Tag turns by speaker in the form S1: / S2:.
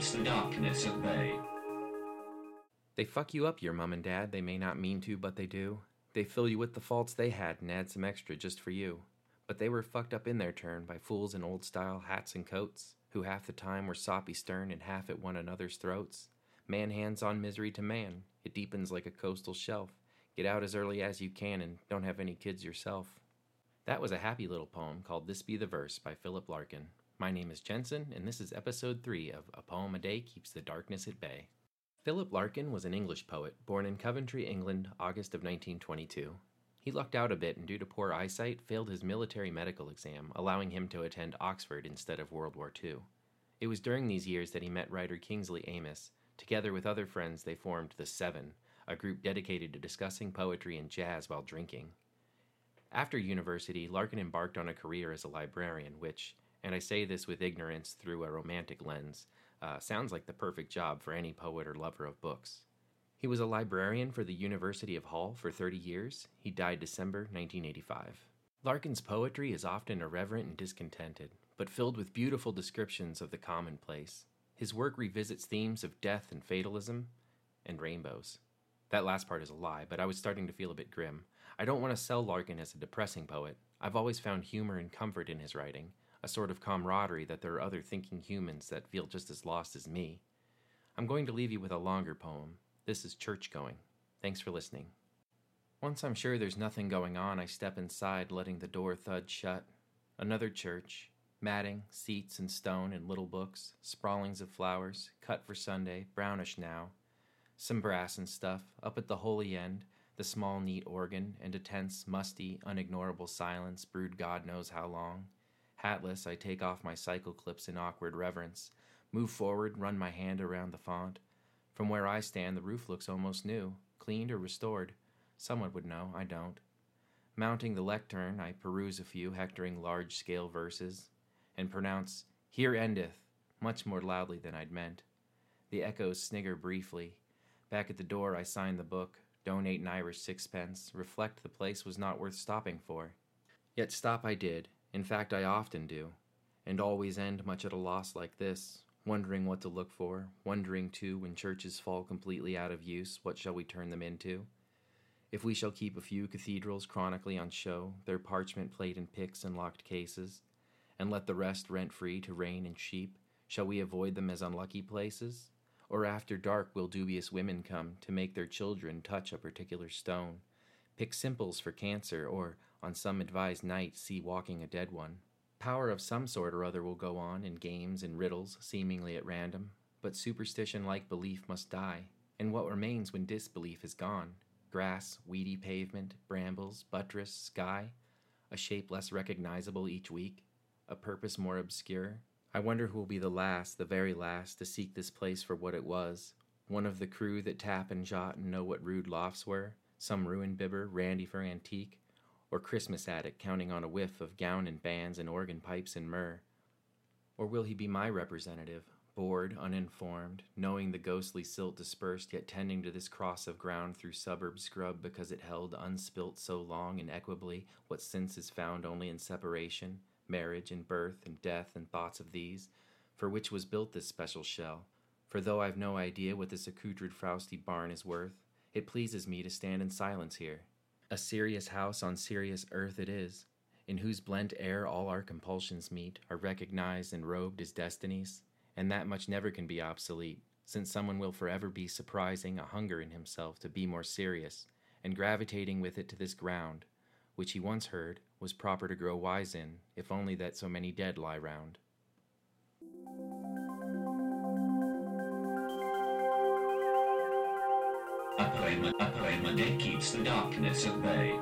S1: keeps the darkness at bay.
S2: They fuck you up, your mom and dad. They may not mean to, but they do. They fill you with the faults they had and add some extra just for you. But they were fucked up in their turn by fools in old style hats and coats, who half the time were soppy stern and half at one another's throats. Man hands on misery to man. It deepens like a coastal shelf. Get out as early as you can and don't have any kids yourself. That was a happy little poem called This Be the Verse by Philip Larkin. My name is Jensen, and this is episode 3 of A Poem a Day Keeps the Darkness at Bay. Philip Larkin was an English poet, born in Coventry, England, August of 1922. He lucked out a bit and, due to poor eyesight, failed his military medical exam, allowing him to attend Oxford instead of World War II. It was during these years that he met writer Kingsley Amis. Together with other friends, they formed The Seven, a group dedicated to discussing poetry and jazz while drinking. After university, Larkin embarked on a career as a librarian, which, and I say this with ignorance through a romantic lens, uh, sounds like the perfect job for any poet or lover of books. He was a librarian for the University of Hull for 30 years. He died December 1985. Larkin's poetry is often irreverent and discontented, but filled with beautiful descriptions of the commonplace. His work revisits themes of death and fatalism and rainbows. That last part is a lie, but I was starting to feel a bit grim. I don't want to sell Larkin as a depressing poet. I've always found humor and comfort in his writing, a sort of camaraderie that there are other thinking humans that feel just as lost as me. I'm going to leave you with a longer poem. This is Church Going. Thanks for listening. Once I'm sure there's nothing going on, I step inside, letting the door thud shut. Another church. Matting, seats and stone and little books, sprawlings of flowers, cut for Sunday, brownish now. Some brass and stuff, up at the holy end, the small neat organ, and a tense, musty, unignorable silence brewed God knows how long. Hatless, I take off my cycle clips in awkward reverence, move forward, run my hand around the font. From where I stand, the roof looks almost new, cleaned or restored. Someone would know, I don't. Mounting the lectern, I peruse a few hectoring large scale verses, and pronounce, Here endeth, much more loudly than I'd meant. The echoes snigger briefly. Back at the door, I sign the book, donate an Irish sixpence, reflect the place was not worth stopping for. Yet stop I did, in fact, I often do, and always end much at a loss like this, wondering what to look for, wondering too, when churches fall completely out of use, what shall we turn them into? If we shall keep a few cathedrals chronically on show, their parchment plate in pyx and locked cases, and let the rest rent free to rain and sheep, shall we avoid them as unlucky places? Or after dark will dubious women come to make their children touch a particular stone, pick simples for cancer, or on some advised night see walking a dead one. Power of some sort or other will go on in games and riddles, seemingly at random, but superstition like belief must die, and what remains when disbelief is gone? Grass, weedy pavement, brambles, buttress, sky, a shape less recognizable each week, a purpose more obscure. I wonder who will be the last, the very last, to seek this place for what it was. One of the crew that tap and jot and know what rood lofts were, some ruined bibber, randy for antique, or Christmas addict counting on a whiff of gown and bands and organ pipes and myrrh? Or will he be my representative, bored, uninformed, knowing the ghostly silt dispersed, yet tending to this cross of ground through suburb scrub because it held unspilt so long and equably what since is found only in separation, marriage and birth and death and thoughts of these, for which was built this special shell? For though I've no idea what this accoutred frowsty barn is worth, it pleases me to stand in silence here, a serious house on serious earth it is, in whose blent air all our compulsions meet, are recognized and robed as destinies, and that much never can be obsolete, since someone will forever be surprising a hunger in himself to be more serious, and gravitating with it to this ground, which he once heard was proper to grow wise in, if only that so many dead lie round.
S1: A poem, a poem a keeps the darkness at bay.